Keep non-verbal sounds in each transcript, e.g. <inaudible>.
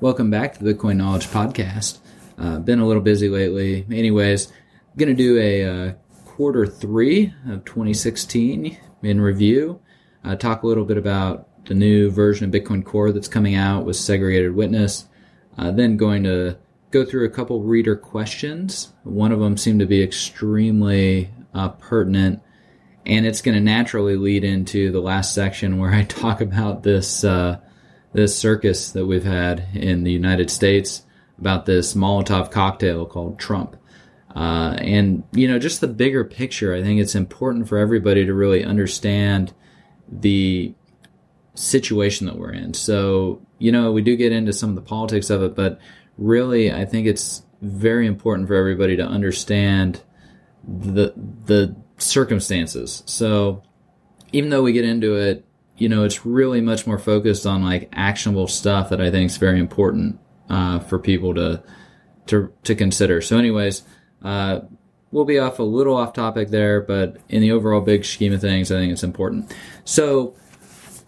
Welcome back to the Bitcoin Knowledge Podcast. Uh, been a little busy lately. Anyways, to do a uh, quarter three of 2016 in review. Uh, talk a little bit about the new version of Bitcoin Core that's coming out with segregated witness. Uh, then going to go through a couple reader questions. One of them seemed to be extremely uh, pertinent, and it's going to naturally lead into the last section where I <laughs> talk about this uh, this circus that we've had in the United States about this Molotov cocktail called Trump. Uh, and you know, just the bigger picture. I think it's important for everybody to really understand the situation that we're in. So, you know, we do get into some of the politics of it, but really, I think it's very important for everybody to understand the the circumstances. So, even though we get into it, you know, it's really much more focused on like actionable stuff that I think is very important uh, for people to to to consider. So, anyways, uh, we'll be off a little off topic there, but in the overall big scheme of things, I think it's important. So,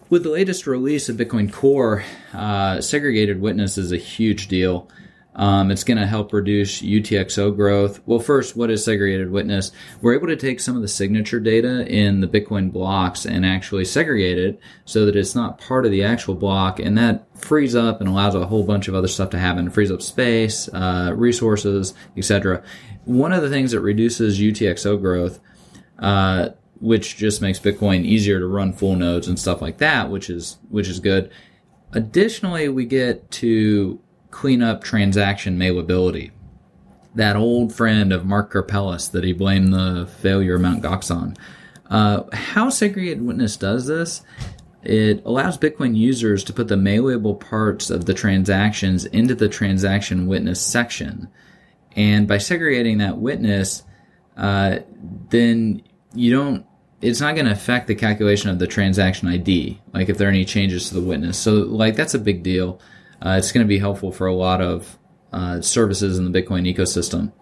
with the latest release of Bitcoin Core, uh, segregated witness is a huge deal. Um, it's going to help reduce UTXO growth. Well, first, what is segregated witness? We're able to take some of the signature data in the Bitcoin blocks and actually segregate it so that it's not part of the actual block, and that frees up and allows a whole bunch of other stuff to happen. It frees up space, uh, resources, etc. One of the things that reduces UTXO growth, uh, which just makes Bitcoin easier to run full nodes and stuff like that, which is which is good. Additionally, we get to clean up transaction malleability. That old friend of Mark Karpelès that he blamed the failure of Mt. Gox on. Uh, how Segregated Witness does this, it allows Bitcoin users to put the malleable parts of the transactions into the transaction witness section. And by segregating that witness, uh, then you don't it's not going to affect the calculation of the transaction ID, like if there are any changes to the witness. So, like, that's a big deal. Uh, it's going to be helpful for a lot of uh, services in the Bitcoin ecosystem.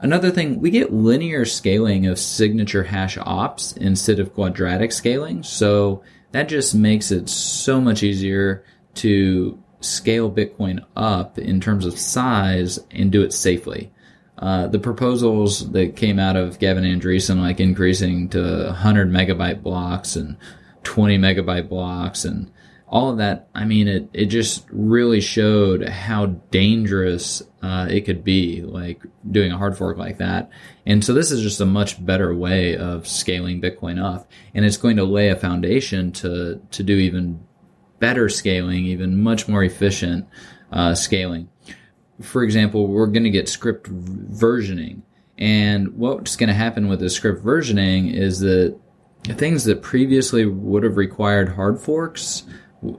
Another thing, we get linear scaling of signature hash ops instead of quadratic scaling. So that just makes it so much easier to scale Bitcoin up in terms of size and do it safely. Uh, the proposals that came out of Gavin Andresen, like increasing to 100 megabyte blocks and 20 megabyte blocks and all of that, I mean, it, it just really showed how dangerous uh, it could be, like doing a hard fork like that. And so this is just a much better way of scaling Bitcoin up, and it's going to lay a foundation to to do even better scaling, even much more efficient uh, scaling. For example, we're going to get script versioning, and what's going to happen with the script versioning is that things that previously would have required hard forks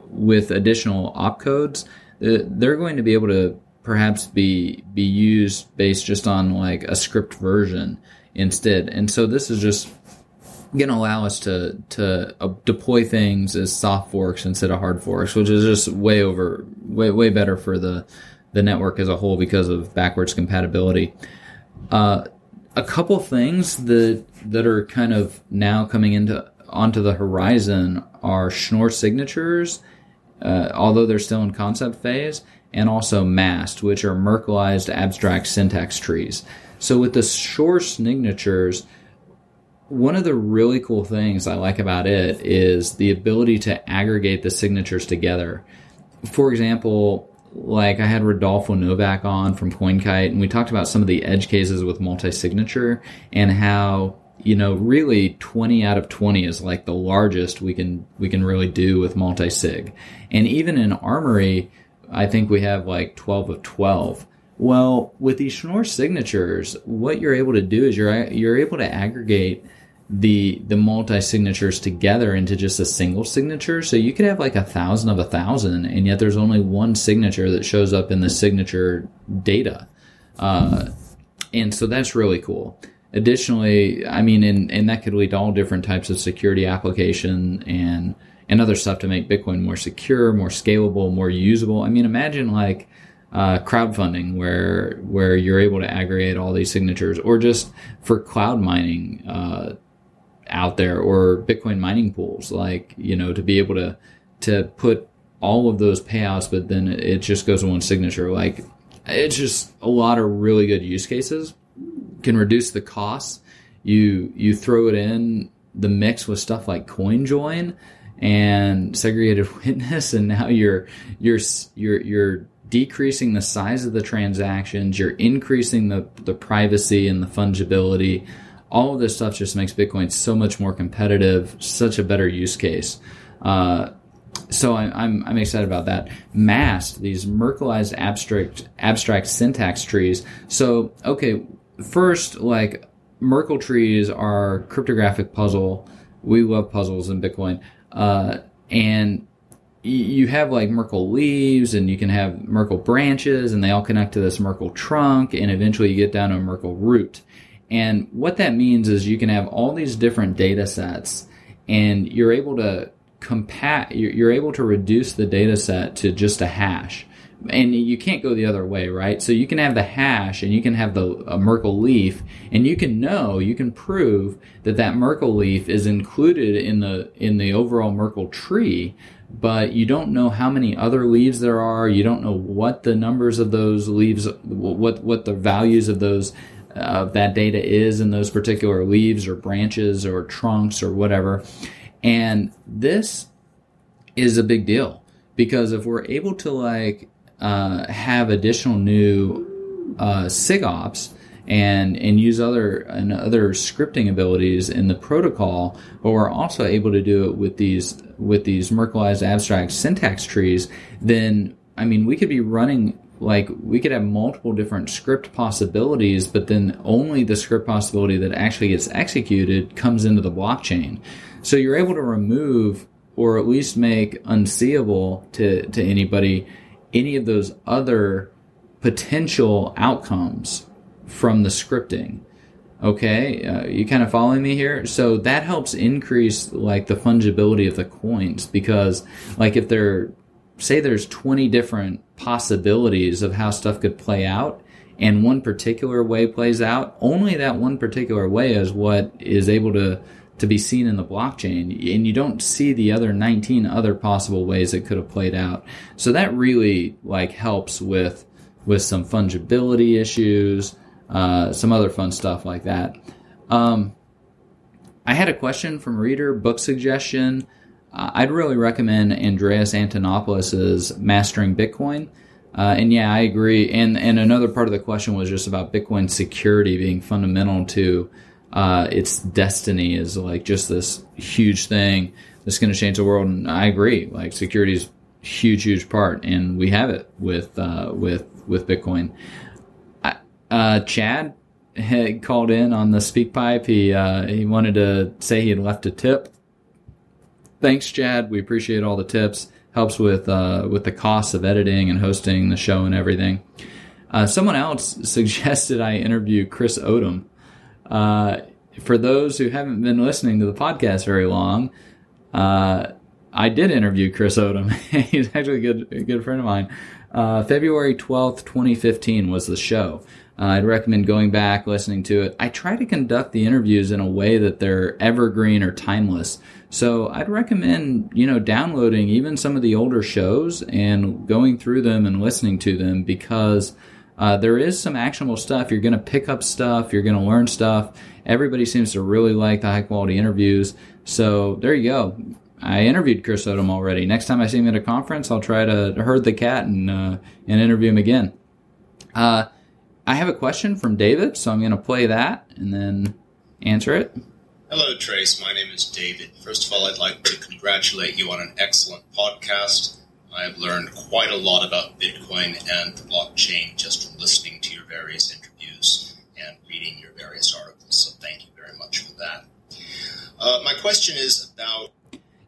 with additional opcodes, uh, they're going to be able to perhaps be be used based just on like a script version instead. And so this is just going to allow us to to uh, deploy things as soft forks instead of hard forks, which is just way over way way better for the the network as a whole because of backwards compatibility. Uh, a couple things that that are kind of now coming into onto the horizon are Schnorr signatures, uh, although they're still in concept phase, and also MAST, which are Merkleized abstract syntax trees. So with the Schnorr signatures, one of the really cool things I like about it is the ability to aggregate the signatures together. For example, like I had Rodolfo Novak on from CoinKite, and we talked about some of the edge cases with multi-signature and how you know, really 20 out of 20 is like the largest we can we can really do with multi-sig. And even in Armory, I think we have like 12 of 12. Well, with these Schnorr signatures, what you're able to do is you're you're able to aggregate the the multi signatures together into just a single signature. So you could have like a thousand of a thousand, and yet there's only one signature that shows up in the signature data. Uh, and so that's really cool. Additionally, I mean, and, and that could lead to all different types of security application and and other stuff to make Bitcoin more secure, more scalable, more usable. I mean, imagine like uh, crowdfunding where where you're able to aggregate all these signatures, or just for cloud mining uh, out there, or Bitcoin mining pools, like you know, to be able to to put all of those payouts, but then it just goes in one signature. Like it's just a lot of really good use cases. Can reduce the costs. You you throw it in the mix with stuff like CoinJoin and segregated <laughs> witness, and now you're you're you're you're decreasing the size of the transactions. You're increasing the the privacy and the fungibility. All of this stuff just makes Bitcoin so much more competitive, such a better use case. Uh, so I, I'm I'm excited about that. MAST, these Merkleized abstract abstract syntax trees. So okay, first like Merkle trees are cryptographic puzzle. We love puzzles in Bitcoin, uh, and you have like Merkle leaves and you can have Merkle branches and they all connect to this Merkle trunk and eventually you get down to a Merkle root. And what that means is you can have all these different data sets and you're able to compact you're able to reduce the data set to just a hash and you can't go the other way right? So you can have the hash and you can have the merkle leaf and you can know you can prove that that merkle leaf is included in the in the overall merkle tree but you don't know how many other leaves there are. You don't know what the numbers of those leaves what what the values of those uh, of that data is in those particular leaves or branches or trunks or whatever. And this is a big deal because if we're able to like uh, have additional new uh, SIGOPS and and use other and other scripting abilities in the protocol, but we're also able to do it with these with these Merkleized abstract syntax trees, then I mean we could be running like we could have multiple different script possibilities, but then only the script possibility that actually gets executed comes into the blockchain. So you're able to remove or at least make unseeable to, to anybody any of those other potential outcomes from the scripting. Okay, uh, you kind of following me here? So that helps increase like the fungibility of the coins because like if there say there's 20 different possibilities of how stuff could play out and one particular way plays out, only that one particular way is what is able to to be seen in the blockchain and you don't see the other 19 other possible ways it could have played out. So that really like helps with with some fungibility issues uh, some other fun stuff like that. Um, i had a question from reader book suggestion. Uh, i'd really recommend andreas antonopoulos's mastering bitcoin. Uh, and yeah, I agree. And and another part of the question was just about Bitcoin security being fundamental to uh, its destiny is like just this huge thing that's going to change the world. And I agree, like security is huge, huge part, and we have it with uh, with with Bitcoin. Uh, Chad had called in on the SpeakPipe. He uh, he wanted to say he had left a tip. Thanks, Chad. We appreciate all the tips. Helps with uh, with the costs of editing and hosting the show and everything. Uh, someone else <laughs> suggested I interview Chris Odom. Uh, for those who haven't been listening to the podcast very long, uh, I did interview Chris Odom. <laughs> He's actually a good, a good friend of mine. Uh, February 12th, 2015 was the show. Uh, I'd recommend going back, listening to it. I try to conduct the interviews in a way that they're evergreen or timeless. So I'd recommend, you know, downloading even some of the older shows and going through them and listening to them because uh, there is some actionable stuff. You're going to pick up stuff. You're going to learn stuff. Everybody seems to really like the high quality interviews. So there you go. I interviewed Chris Odom already. Next time I see him at a conference, I'll try to herd the cat and uh, and interview him again. Uh, I have a question from David, so I'm going to play that and then answer it. Hello, Trace. My name is David. First of all, I'd like to congratulate you on an excellent podcast. I have learned quite a lot about Bitcoin and the blockchain just from listening to your various interviews and reading your various articles. So thank you very much for that. Uh, my question is about.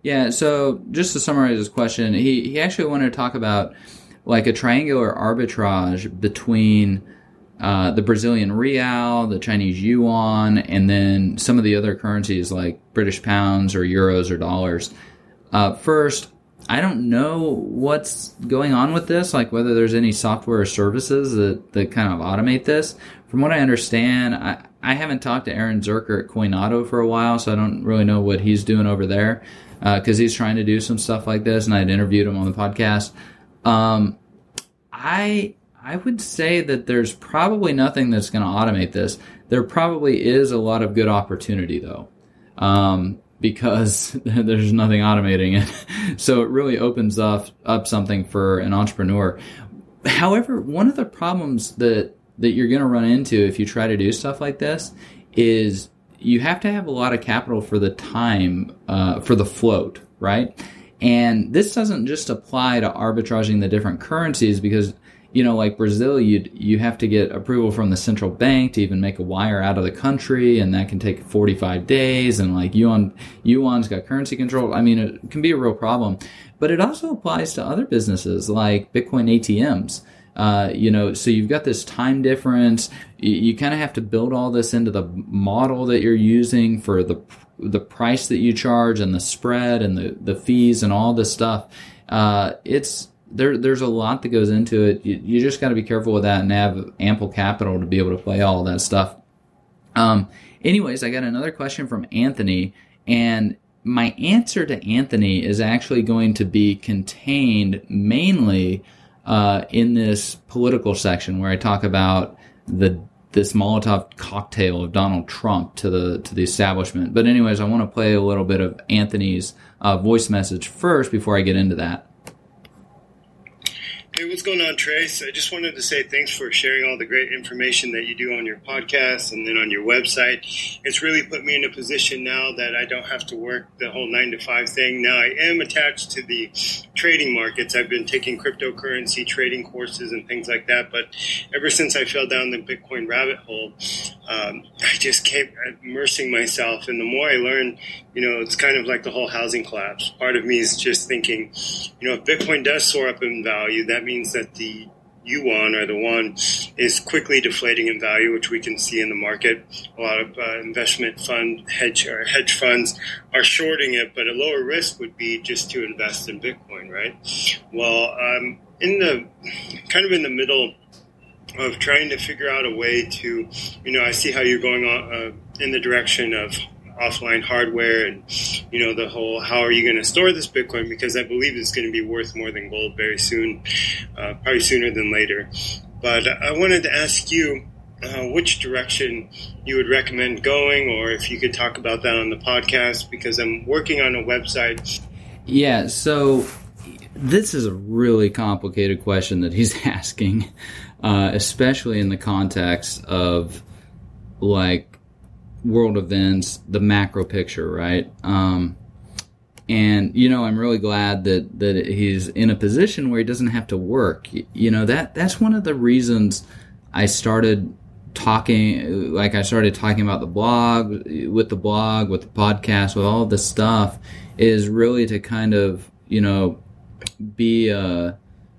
Yeah, so just to summarize his question, he, he actually wanted to talk about like a triangular arbitrage between uh, the Brazilian real, the Chinese yuan, and then some of the other currencies like British pounds or euros or dollars. Uh, first, I don't know what's going on with this, like whether there's any software or services that, that kind of automate this. From what I understand, I, I haven't talked to Aaron Zerker at Coinado for a while, so I don't really know what he's doing over there because uh, he's trying to do some stuff like this, and I'd interviewed him on the podcast. Um, I I would say that there's probably nothing that's going to automate this. There probably is a lot of good opportunity though, um, because <laughs> there's nothing automating it. so it really opens up up something for an entrepreneur. However, one of the problems that that you're going to run into if you try to do stuff like this is you have to have a lot of capital for the time uh, for the float, right? And this doesn't just apply to arbitraging the different currencies because you know, like Brazil, you you have to get approval from the central bank to even make a wire out of the country, and that can take 45 days. And like yuan, yuan's got currency control. I mean, it can be a real problem. But it also applies to other businesses like Bitcoin ATMs. Uh, you know, so you've got this time difference. You, you kind of have to build all this into the model that you're using for the the price that you charge and the spread and the the fees and all this stuff. Uh, it's there there's a lot that goes into it. You, you just got to be careful with that and have ample capital to be able to play all that stuff. Um, anyways, I got another question from Anthony, and my answer to Anthony is actually going to be contained mainly uh, in this political section where I talk about the this Molotov cocktail of Donald Trump to the to the establishment. But anyways, I want to play a little bit of Anthony's uh, voice message first before I get into that. Hey, what's going on, Trace? I just wanted to say thanks for sharing all the great information that you do on your podcast and then on your website. It's really put me in a position now that I don't have to work the whole nine to five thing. Now I am attached to the trading markets. I've been taking cryptocurrency trading courses and things like that, but ever since I fell down the Bitcoin rabbit hole, um, I just kept immersing myself. And the more I learn, you know, it's kind of like the whole housing collapse. Part of me is just thinking, you know, if Bitcoin does soar up in value, that means that the yuan or the one is quickly deflating in value, which we can see in the market. A lot of uh, investment fund hedge or hedge funds are shorting it, but a lower risk would be just to invest in Bitcoin, right? Well, I'm in the kind of in the middle of trying to figure out a way to, you know, I see how you're going on uh, in the direction of offline hardware and you know the whole how are you going to store this bitcoin? Because i believe it's going to be worth more than gold very soon uh, probably sooner than later. But i wanted to ask you uh, which direction you would recommend going or if you could talk about that on the podcast because i'm working on a website. Yeah so this is a really complicated question that he's <laughs> asking uh, especially in the context of like world events, the macro picture, right? Um, and you know, I'm really glad that that he's in a position where he doesn't have to work. You know that that's one of the reasons I started talking, like I started talking about the blog, with the blog, with the podcast, with all this stuff, is really to kind of you know be a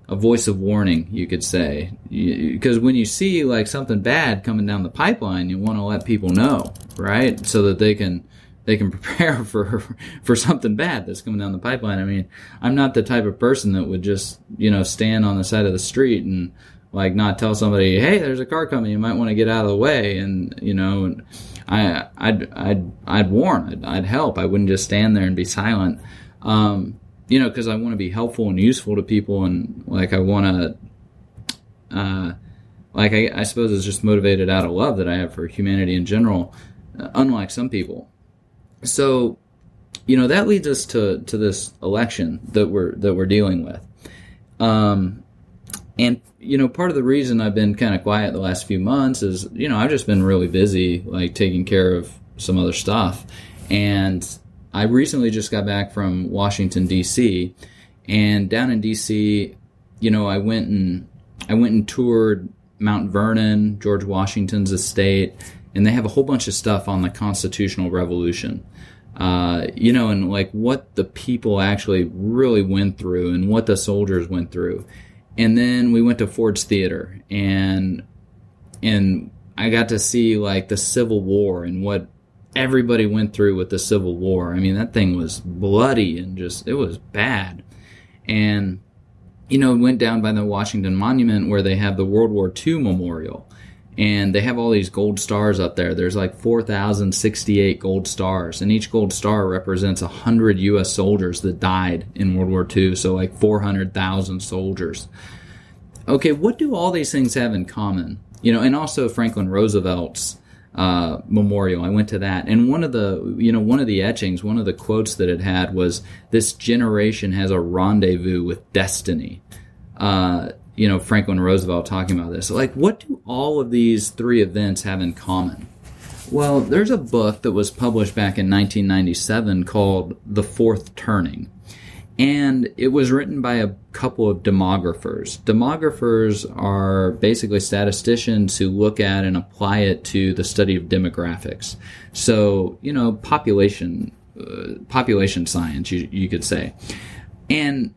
a voice of warning, you could say, because when you see like something bad coming down the pipeline, you want to let people know, right, so that they can they can <laughs> prepare for for something bad that's coming down the pipeline. I mean, I'm not the type of person that would just you know stand on the side of the street and like not tell somebody, hey, there's a car coming, you might want to get out of the way, and you know, and I I'd I'd I'd warn, I'd, I'd help. I wouldn't just stand there and be silent. Um, you know, because I want to be helpful and useful to people, and like I want to, uh, like I, I, suppose it's just motivated out of love that I have for humanity in general, uh, unlike some people. So, you know, that leads us to to this election that we're that we're dealing with. Um, and you know, part of the reason I've been kind of quiet the last few months is, you know, I've just been really busy, like taking care of some other stuff. And I recently just got back from Washington D.C. and down in D.C., you know, I went and I went and toured Mount Vernon, George Washington's estate, and they have a whole bunch of stuff on the Constitutional Revolution. Uh, you know, and like what the people actually really went through and what the soldiers went through. And then we went to Ford's Theater and and I got to see like the Civil War and what everybody went through with the Civil War. I mean, that thing was bloody and just it was bad. And you know, it went down by the Washington Monument where they have the World War II memorial. And they have all these gold stars up there. There's like 4,068 gold stars, and each gold star represents 100 U.S. soldiers that died in World War II, so like 400,000 soldiers. Okay, what do all these things have in common? You know, and also Franklin Roosevelt's uh, memorial. I went to that, and one of the you know one of the etchings, one of the quotes that it had was, "This generation has a rendezvous with destiny." Uh, you know, Franklin Roosevelt talking about this. Like, what do all of these three events have in common? Well, there's a book that was published back in 1997 called The Fourth Turning and it was written by a couple of demographers. Demographers are basically statisticians who look at and apply it to the study of demographics. So, you know, population uh, population science, you, you could say. And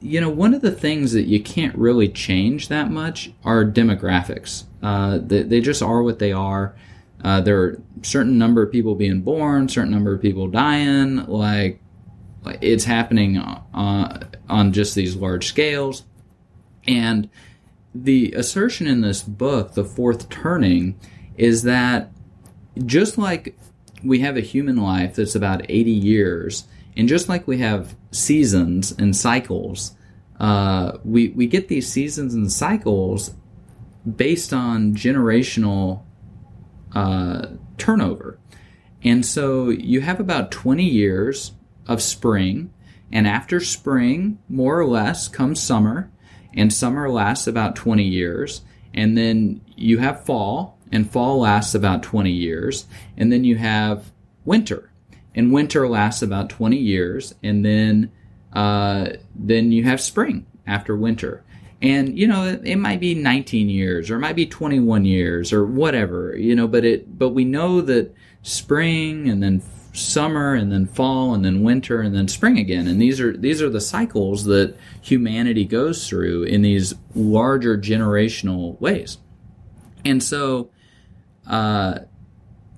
you know, one of the things that you can't really change that much are demographics. Uh, they, they, just are what they are. Uh, there are certain number of people being born, certain number of people dying. Like it's happening uh, on just these large scales. And the assertion in this book, The Fourth Turning, is that just like we have a human life that's about 80 years, and just like we have seasons and cycles, uh, we, we get these seasons and cycles based on generational uh, turnover. And so you have about 20 years of spring, and after spring, more or less, comes summer, and summer lasts about 20 years, and then you have fall, and fall lasts about 20 years, and then you have winter, and winter lasts about 20 years, and then uh, then you have spring after winter. And you know it, it might be 19 years or it might be 21 years or whatever, you know, but it but we know that spring and then summer and then fall and then winter and then spring again. And these are these are the cycles that humanity goes through in these larger generational ways. And so uh,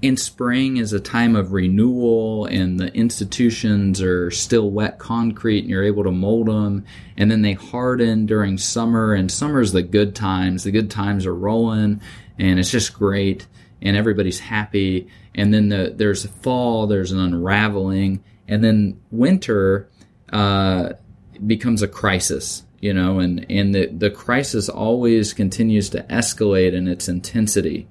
in spring is a time of renewal and the institutions are still wet concrete and you're able to mold them. And then they harden during summer and summer's the good times. The good times are rolling and it's just great and everybody's happy and then the, there's a fall, there's an unraveling, and then winter uh, becomes a crisis, you know, and, and the, the crisis always continues to escalate in its intensity.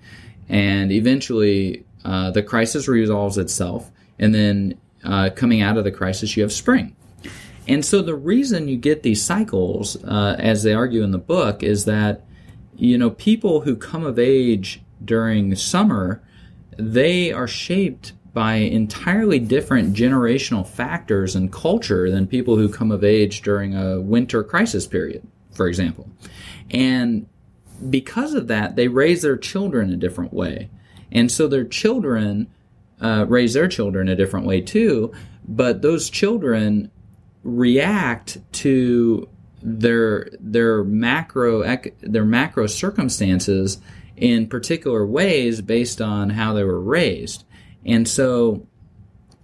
And eventually, uh, the crisis resolves itself, and then uh, coming out of the crisis, you have spring. And so the reason you get these cycles, uh, as they argue in the book, is that you know people who come of age during summer they are shaped by entirely different generational factors and culture than people who come of age during a winter crisis period, for example. And because of that, they raise their children a different way. And so their children uh, raise their children a different way too, but those children react to their their macro their macro circumstances in particular ways based on how they were raised. And so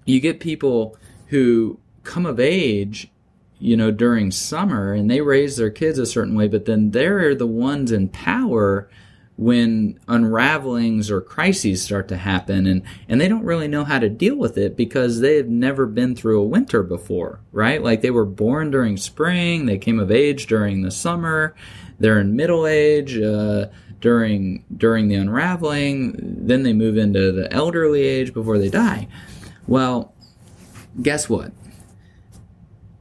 you get people who come of age, you know, during summer and they raise their kids a certain way, but then they're the ones in power when unravelings or crises start to happen and, and they don't really know how to deal with it because they've never been through a winter before, right? Like they were born during spring, they came of age during the summer, they're in middle age, uh, during during the unraveling. Then they move into the elderly age before they die. Well, guess what?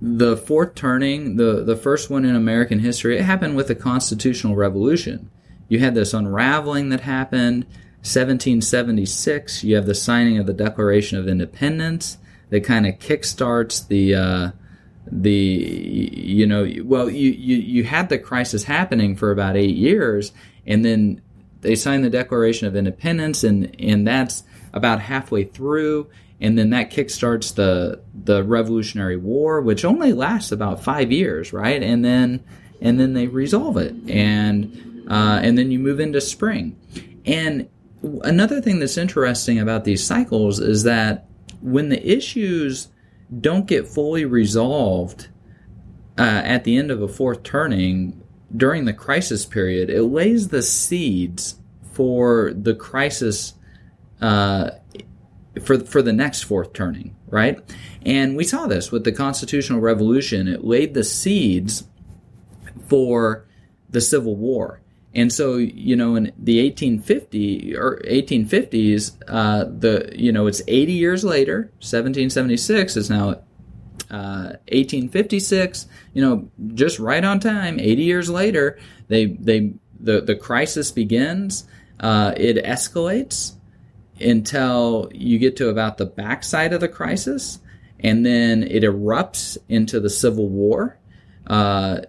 The fourth turning, the, the first one in American history, it happened with the Constitutional Revolution. You had this unraveling that happened. 1776, you have the signing of the Declaration of Independence that kind of kickstarts the uh, the you know well you, you you had the crisis happening for about eight years, and then they signed the Declaration of Independence, and and that's about halfway through, and then that kickstarts the the Revolutionary War, which only lasts about five years, right? And then and then they resolve it, and uh, and then you move into spring, and another thing that's interesting about these cycles is that when the issues don't get fully resolved uh, at the end of a fourth turning during the crisis period, it lays the seeds for the crisis uh, for for the next fourth turning, right? And we saw this with the constitutional revolution. It laid the seeds for the Civil War. And so, you know, in the 1850 or 1850s, uh, the you know it's 80 years later. 1776 is now uh, 1856. You know, just right on time. 80 years later, they they the the crisis begins. Uh, it escalates until you get to about the backside of the crisis, and then it erupts into the Civil War. Uh,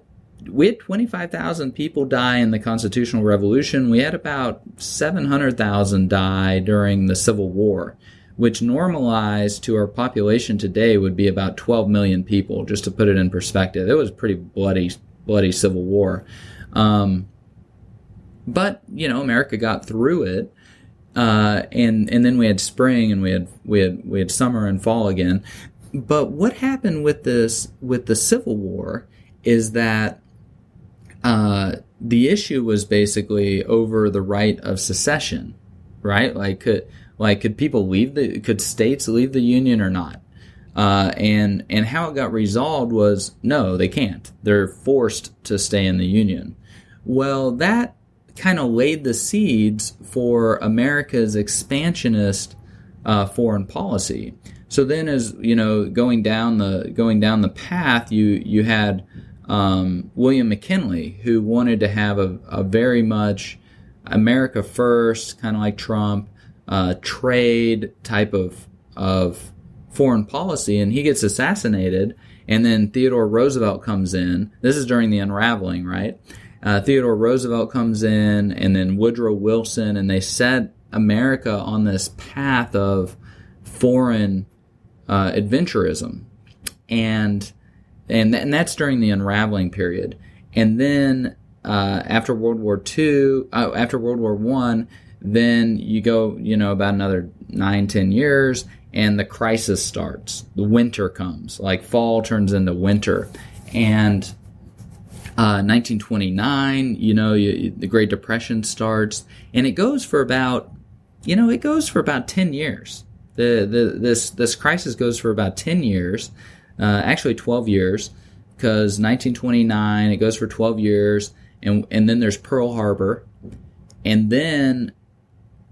we had 25,000 people die in the Constitutional Revolution. We had about 700,000 die during the Civil War, which normalized to our population today would be about 12 million people, just to put it in perspective. It was pretty bloody, bloody Civil War. Um, but, you know, America got through it. Uh, and, and then we had spring and we had, we had, we had summer and fall again. But what happened with this, with the Civil War is that uh, the issue was basically over the right of secession, right? Like, could like could people leave the could states leave the union or not? Uh, and and how it got resolved was no, they can't. They're forced to stay in the union. Well, that kind of laid the seeds for America's expansionist uh, foreign policy. So then, as you know, going down the going down the path, you you had um, William McKinley, who wanted to have a, a very much America first, kind of like Trump, uh, trade type of of foreign policy, and he gets assassinated. And then Theodore Roosevelt comes in. This is during the unraveling, right? Uh, Theodore Roosevelt comes in, and then Woodrow Wilson, and they set America on this path of foreign uh, adventurism. And and th- and that's during the unraveling period. And then uh, after World War II, uh, after World War One, then you go, you know, about another nine, ten years, and the crisis starts. The winter comes, like fall turns into winter, and uh, 1929, you know, you, the Great Depression starts, and it goes for about, you know, it goes for about 10 years. The, the this this crisis goes for about 10 years uh, actually 12 years, because 1929 it goes for 12 years, and and then there's Pearl Harbor, and then,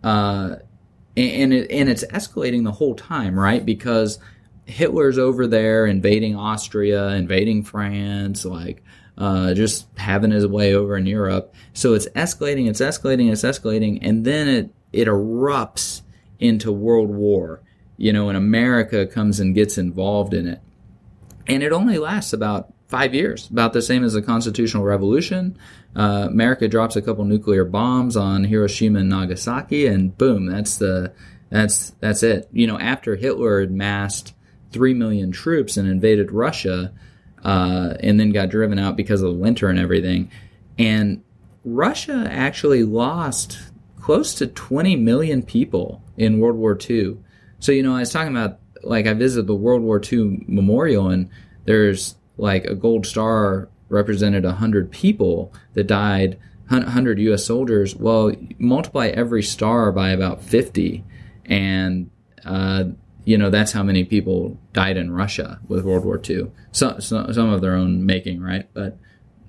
uh, and it, and it's escalating the whole time, right? Because Hitler's over there invading Austria, invading France, like. Uh, just having his way over in Europe. So it's escalating, it's escalating, it's escalating, and then it, it erupts into World War, you know, and America comes and gets involved in it and it only lasts about five years, about the same as the Constitutional Revolution. Uh, America drops a couple nuclear bombs on Hiroshima and Nagasaki, and boom, that's the that's that's it. You know, after Hitler had massed three million troops and invaded Russia, uh, and then got driven out because of the winter and everything, and Russia actually lost close to 20 million people in World War II. So, you know, I was talking about like I visited the World War II memorial and there's like a gold star represented 100 people that died 100 US soldiers. Well multiply every star by about 50 and uh, you know that's how many people died in Russia with World War II some, some of their own making right? But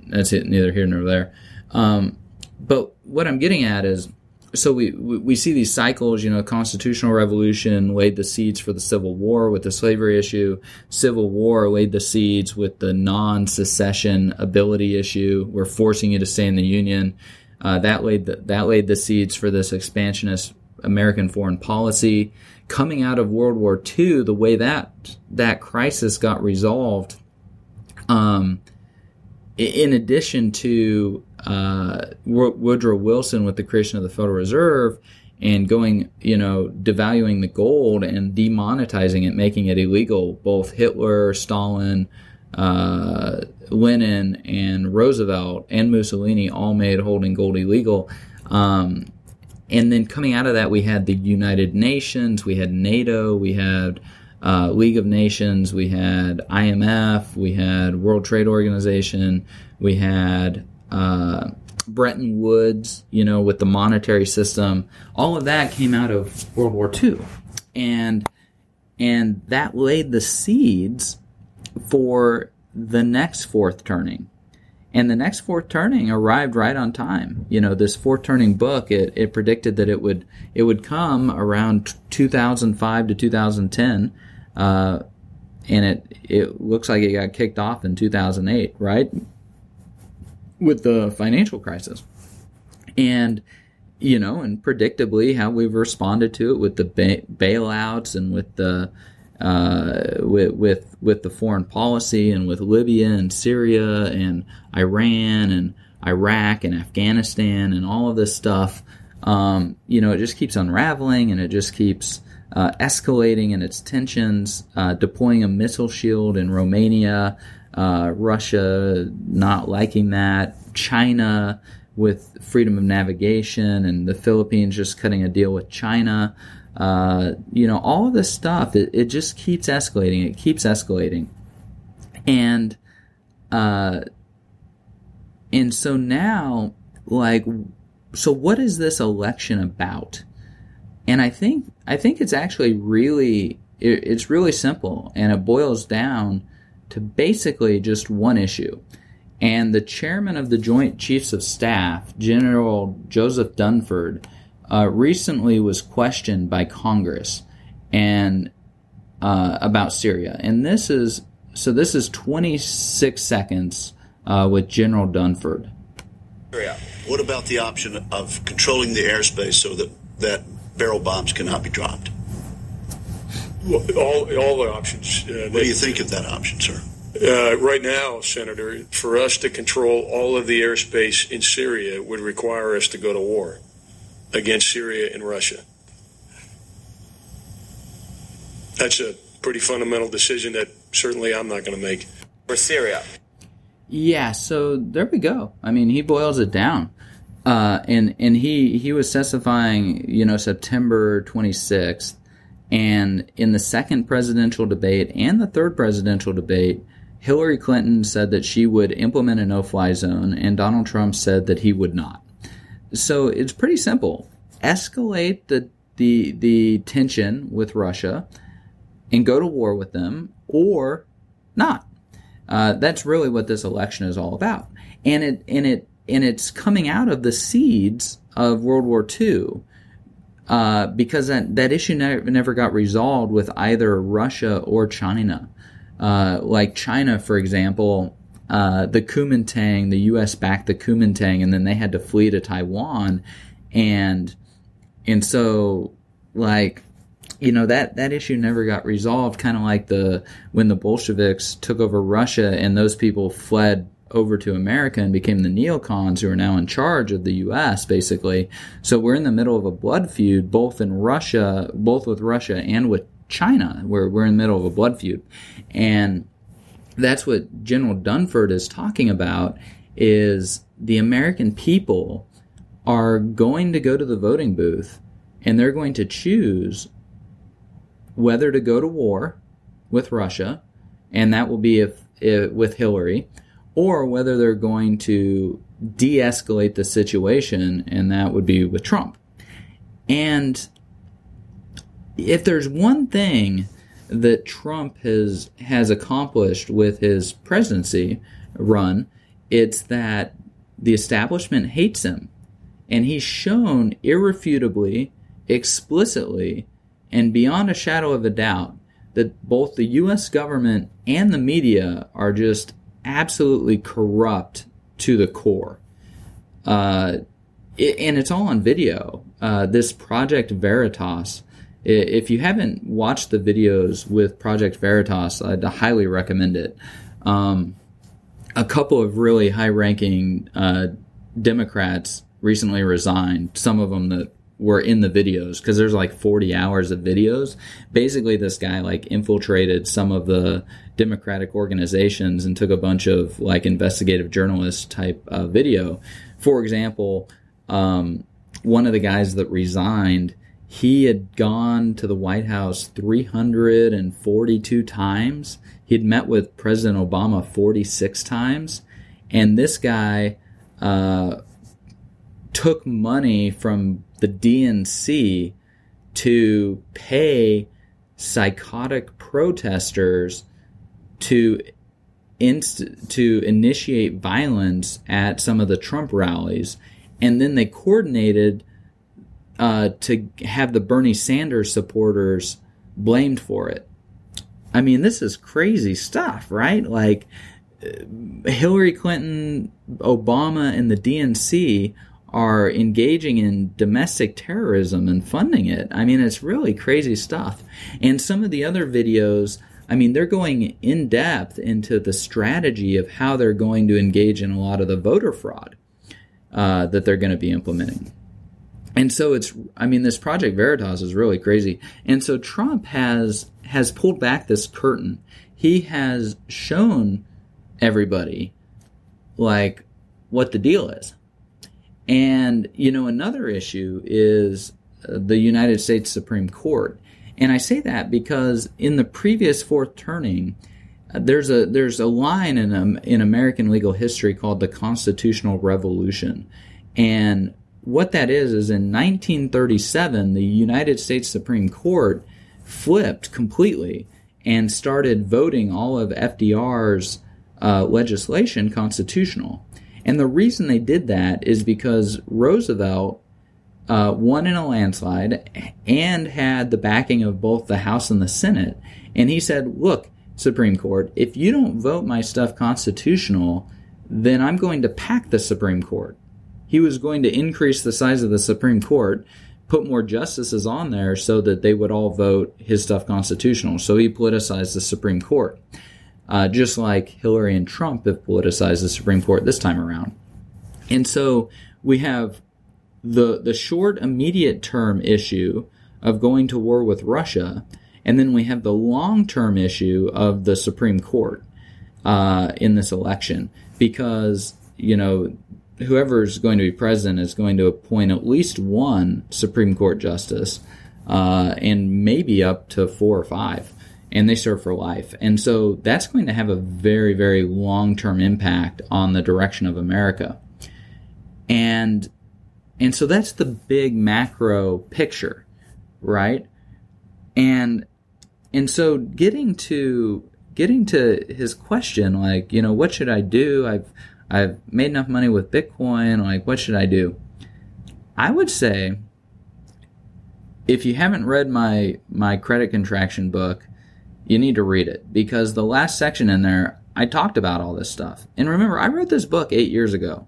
that's it neither here nor there. Um, but what I'm getting at is so we we see these cycles. You know, constitutional revolution laid the seeds for the Civil War with the slavery issue. Civil War laid the seeds with the non-secession ability issue. We're forcing you to stay in the Union. Uh, that laid the, that laid the seeds for this expansionist American foreign policy. Coming out of World War II, the way that that crisis got resolved, um, in addition to uh, Woodrow Wilson with the creation of the Federal Reserve and going, you know, devaluing the gold and demonetizing it, making it illegal, both Hitler, Stalin, uh, Lenin, and Roosevelt and Mussolini all made holding gold illegal. Um, and then coming out of that, we had the United Nations, we had NATO, we had uh, League of Nations, we had IMF, we had World Trade Organization, we had uh, Bretton Woods, you know, with the monetary system. All of that came out of World War II, and and that laid the seeds for the next fourth turning and the next fourth turning arrived right on time. You know, this fourth turning book, it, it predicted that it would it would come around 2005 to 2010, uh, and it it looks like it got kicked off in 2008, right, with the financial crisis, and you know, and predictably how we've responded to it with the ba- bailouts and with the uh, with, with with the foreign policy and with Libya and Syria and Iran and Iraq and Afghanistan and all of this stuff. Um, you know, it just keeps unraveling and it just keeps uh, escalating in its tensions. Uh, deploying a missile shield in Romania, uh, Russia not liking that, China with freedom of navigation, and the Philippines just cutting a deal with China. Uh, you know, all this stuff, it, it just keeps escalating. It keeps escalating. And, uh, and so now, like, so what is this election about? And I think, I think it's actually really, it, it's really simple and it boils down to basically just one issue. And the chairman of the Joint Chiefs of Staff, General Joseph Dunford, uh, recently was questioned by Congress and uh, about Syria, and this is so. This is 26 seconds uh, with General Dunford. What about the option of controlling the airspace so that that barrel bombs cannot be dropped? All, all the options. Uh, what do you think of that option, sir? Uh, right now, Senator, for us to control all of the airspace in Syria would require us to go to war against Syria and Russia. That's a pretty fundamental decision that certainly I'm not going to make. For Syria. Yeah, so there we go. I mean, he boils it down. Uh, and and he he was testifying, you know, September 26th, and in the second presidential debate and the third presidential debate, Hillary Clinton said that she would implement a no-fly zone, and Donald Trump said that he would not. So it's pretty simple. Escalate the the the tension with Russia and go to war with them, or not. Uh, that's really what this election is all about, and it and it and it's coming out of the seeds of World War II. Uh, because that, that issue never, never got resolved with either Russia or China. Uh, like China, for example, uh, the Kuomintang, the U.S. backed the Kuomintang, and then they had to flee to Taiwan, and and so like you know that that issue never got resolved. Kind of like the when the Bolsheviks took over Russia, and those people fled over to America and became the neocons who are now in charge of the U.S. Basically, so we're in the middle of a blood feud, both in Russia, both with Russia and with China, where we're in the middle of a blood feud, and that's what General Dunford is talking about is the American people are going to go to the voting booth and they're going to choose whether to go to war with Russia, and that will be if, if with Hillary, or whether they're going to de-escalate the situation, and that would be with Trump. And if there's one thing that Trump has has accomplished with his presidency run, it's that the establishment hates him. And he's shown irrefutably, explicitly, and beyond a shadow of a doubt that both the US government and the media are just absolutely corrupt to the core. Uh, it, and it's all on video. Uh, this Project Veritas. If you haven't watched the videos with Project Veritas, I'd highly recommend it. Um, a couple of really high-ranking uh, Democrats recently resigned. Some of them that were in the videos because there's like 40 hours of videos. Basically, this guy like infiltrated some of the Democratic organizations and took a bunch of like investigative journalist type uh, video. For example, um, one of the guys that resigned, he had gone to the White House 342 times. He'd met with President Obama 46 times. And this guy uh, took money from the DNC to pay psychotic protesters to inst- to initiate violence at some of the Trump rallies, and then they coordinated uh, to have the Bernie Sanders supporters blamed for it. I mean, this is crazy stuff, right? Like uh, Hillary Clinton, Obama, and the DNC are engaging in domestic terrorism and funding it. I mean, it's really crazy stuff. And some of the other videos, I mean, they're going in depth into the strategy of how they're going to engage in a lot of the voter fraud uh, that they're going to be implementing. And so it's, I mean, this Project Veritas is really crazy. And so Trump has has pulled back this curtain. He has shown everybody like what the deal is and, you know, another issue is uh, the United States Supreme Court. And I say that because in the previous fourth turning, uh, there's a there's a line in um, in American legal history called the Constitutional Revolution, and what that is is in 1937 the United States Supreme Court flipped completely and started voting all of FDR's uh, legislation constitutional. And the reason they did that is because Roosevelt uh, won in a landslide and had the backing of both the House and the Senate. And he said, Look, Supreme Court, if you don't vote my stuff constitutional, then I'm going to pack the Supreme Court. He was going to increase the size of the Supreme Court, put more justices on there so that they would all vote his stuff constitutional. So he politicized the Supreme Court uh, just like Hillary and Trump have politicized the Supreme Court this time around. And so we have the the short, immediate term issue of going to war with Russia, and then we have the long term issue of the Supreme Court uh, in this election because you know whoever's going to be president is going to appoint at least one Supreme Court justice, uh, and maybe up to four or five and they serve for life. And so that's going to have a very, very long term impact on the direction of America. And and so that's the big macro picture, right? And and so getting to getting to his question, like, you know, what should I do? I've I've made enough money with Bitcoin, like what should I do? I would say if you haven't read my my credit contraction book, you need to read it because the last section in there, I talked about all this stuff. And remember, I wrote this book eight years ago,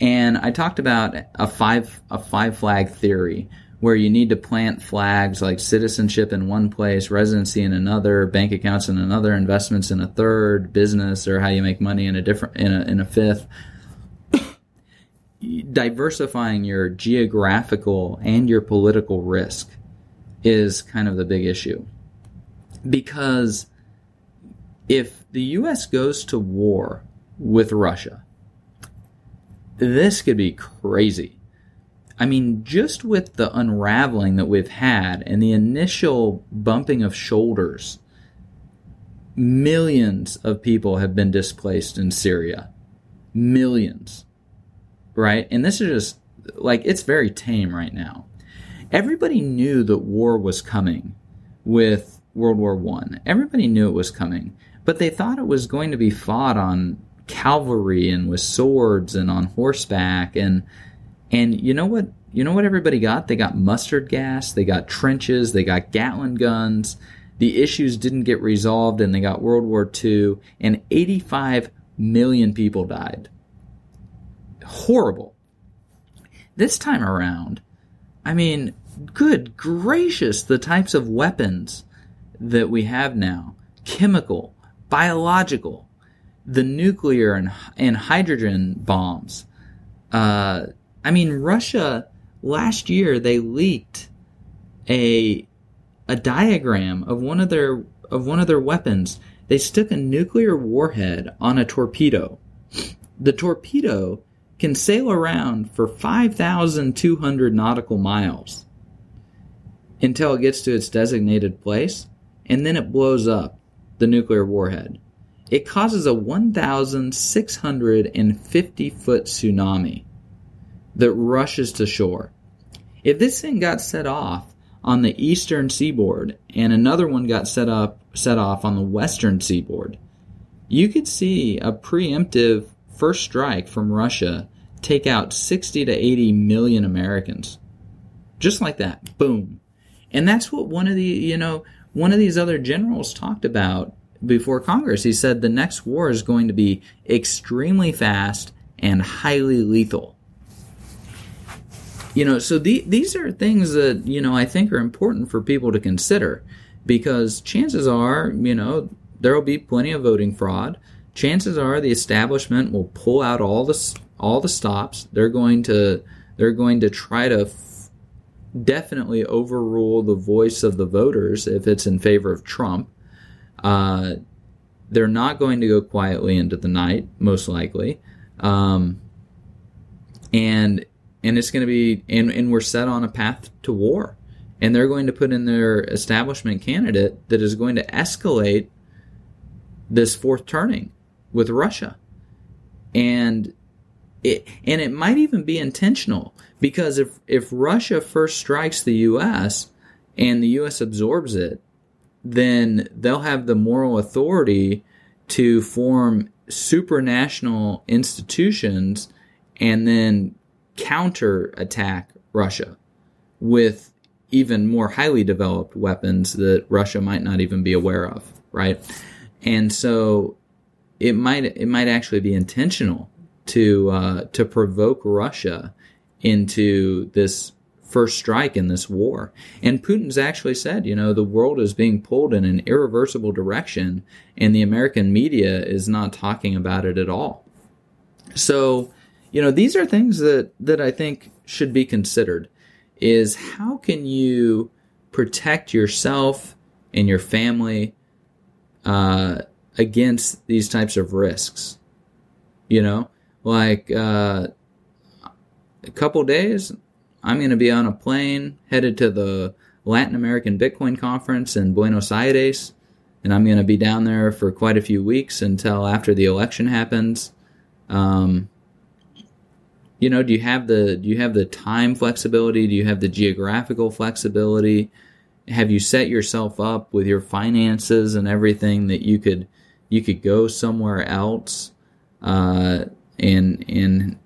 and I talked about a five a five flag theory where you need to plant flags like citizenship in one place, residency in another, bank accounts in another, investments in a third, business or how you make money in a different in a, in a fifth. <coughs> Diversifying your geographical and your political risk is kind of the big issue because if the US goes to war with Russia, this could be crazy. I mean, just with the unraveling that we've had and the initial bumping of shoulders, millions of people have been displaced in Syria. Millions. Right? And this is just like, it's very tame right now. Everybody knew that war was coming with World War One. Everybody knew it was coming, but they thought it was going to be fought on cavalry and with swords and on horseback and and you know what you know what everybody got? They got mustard gas, they got trenches, they got Gatling guns. The issues didn't get resolved and they got World War II and 85 million people died. Horrible. this time around, I mean, good gracious, the types of weapons that we have now chemical, biological, the nuclear and, and hydrogen bombs. Uh, I mean, Russia last year they leaked a a diagram of one of their of one of their weapons. They stuck a nuclear warhead on a torpedo. The torpedo can sail around for 5,200 nautical miles until it gets to its designated place, and then it blows up the nuclear warhead. It causes a 1,650 foot tsunami that rushes to shore. If this thing got set off on the eastern seaboard and another one got set up set off on the western seaboard, you could see a preemptive first strike from Russia take out 60 to 80 million Americans. Just like that. Boom. And that's what one of the, you know, one of these other generals talked about before Congress. He said the next war is going to be extremely fast and highly lethal. You know, so the, these are things that, you know, I think are important for people to consider because chances are, you know, there will be plenty of voting fraud. Chances are the establishment will pull out all the all the stops. They're going to they're going to try to definitely overrule the voice of the voters if it's in favor of Trump. Uh, they're not going to go quietly into the night, most likely, um, and and it's going to be and, and we're set on a path to war, and they're going to put in their establishment candidate that is going to escalate this fourth turning with Russia, and it, and it might even be intentional because if if Russia first strikes the U.S. and the U.S. absorbs it, then they'll have the moral authority to form supranational institutions and then counter attack Russia with even more highly developed weapons that Russia might not even be aware of, right? And so it might it might actually be intentional to uh, to provoke Russia into this first strike in this war. And Putin's actually said, you know, the world is being pulled in an irreversible direction, and the American media is not talking about it at all. So, you know, these are things that that I think should be considered. Is how can you protect yourself and your family uh, against these types of risks? You know, like uh, a couple days, I'm going to be on a plane headed to the Latin American Bitcoin Conference in Buenos Aires, and I'm going to be down there for quite a few weeks until after the election happens. Um, you know, do you have the do you have the time flexibility? Do you have the geographical flexibility? Have you set yourself up with your finances and everything that you could you could go somewhere else uh, and and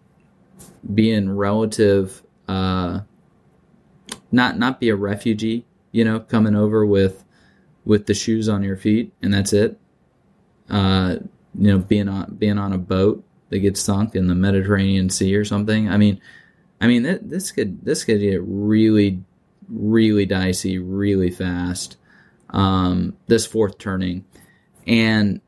be in relative uh, not not be a refugee, you know, coming over with with the shoes on your feet and that's it. Uh, you know, being on being on a boat that gets sunk in the Mediterranean Sea or something. I mean, I mean th- this could this could get really really dicey really fast. Um, this fourth turning, and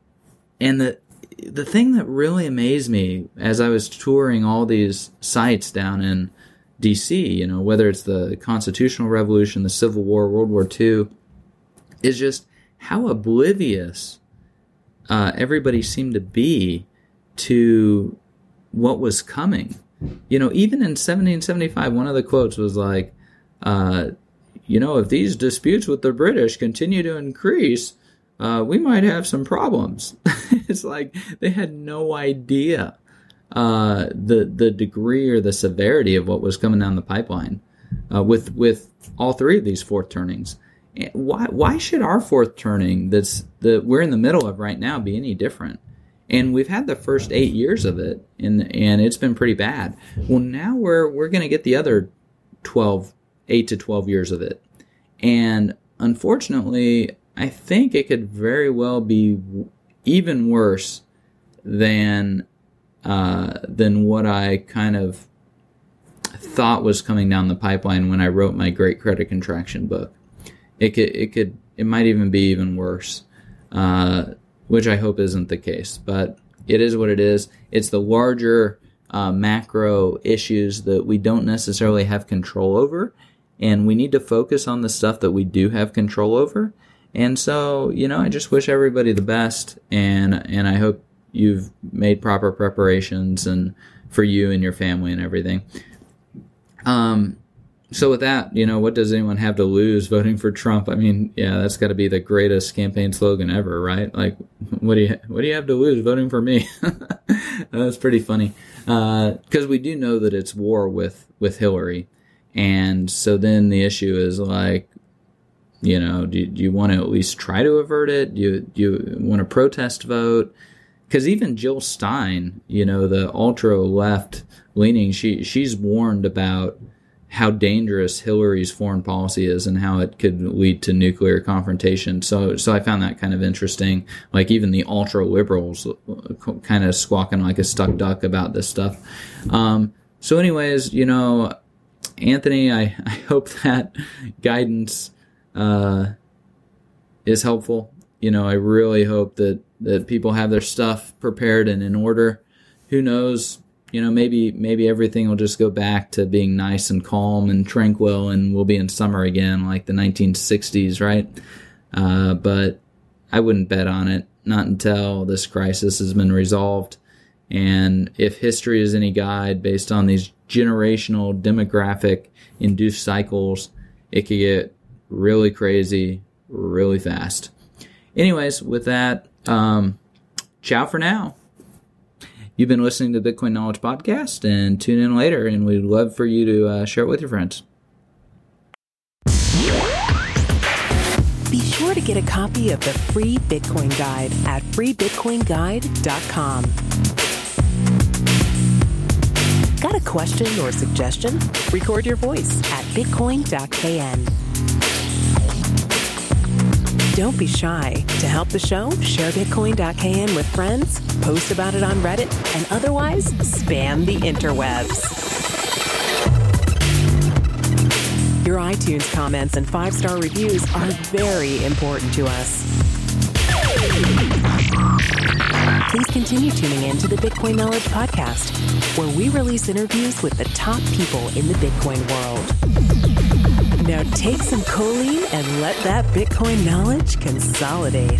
and the the thing that really amazed me as I was touring all these sites down in DC, you know, whether it's the Constitutional Revolution, the Civil War, World War II, is just how oblivious uh, everybody seemed to be to what was coming. You know, even in 1775, one of the quotes was like, uh, you know, if these disputes with the British continue to increase, uh, we might have some problems. <laughs> <laughs> it's like they had no idea uh, the the degree or the severity of what was coming down the pipeline uh, with with all three of these fourth turnings. Why why should our fourth turning that's that we're in the middle of right now be any different? And we've had the first eight years of it, and and it's been pretty bad. Well, now we're we're going to get the other 12, 8 to twelve years of it, and unfortunately, I think it could very well be even worse than uh, than what I kind of thought was coming down the pipeline when I wrote my Great Credit Contraction book. It could, it could, it might even be even worse, uh, which I hope isn't the case. But it is what it is. It's the larger uh, macro issues that we don't necessarily have control over, and we need to focus on the stuff that we do have control over. And so, you know, I just wish everybody the best, and and I hope you've made proper preparations and for you and your family and everything. Um, so with that, you know, what does anyone have to lose voting for Trump? I mean, yeah, that's got to be the greatest campaign slogan ever, right? Like, what do you what do you have to lose voting for me? <laughs> that's pretty funny because uh, we do know that it's war with with Hillary, and so then the issue is like, you know, do, do you want to at least try to avert it? Do you, do you want to protest vote? Because even Jill Stein, you know, the ultra left leaning, she she's warned about how dangerous Hillary's foreign policy is and how it could lead to nuclear confrontation. So, so I found that kind of interesting. Like even the ultra liberals kind of squawking like a stuck duck about this stuff. Um, so, anyways, you know, Anthony, I, <laughs> I hope that guidance uh, is helpful. You know, I really hope that that people have their stuff prepared and in order. Who knows? you know, maybe maybe everything will just go back to being nice and calm and tranquil, and we'll be in summer again, like the 1960s, right? Uh, but I wouldn't bet on it, not until this crisis has been resolved. And if history is any guide, based on these generational demographic induced cycles, it could get really crazy really fast. Anyways, with that, um, ciao for now. You've been listening to the Bitcoin Knowledge Podcast, and tune in later, and we'd love for you to uh, share it with your friends. Be sure to get a copy of the free Bitcoin Guide at freebitcoinguide.com. Got a question or suggestion? Record your voice at bitcoin.kn. Don't be shy. To help the show, share Bitcoin.kn with friends, post about it on Reddit, and otherwise spam the interwebs. Your iTunes comments and five star reviews are very important to us. Please continue tuning in to the Bitcoin Knowledge Podcast, where we release interviews with the top people in the Bitcoin world. Now take some choline and let that Bitcoin knowledge consolidate.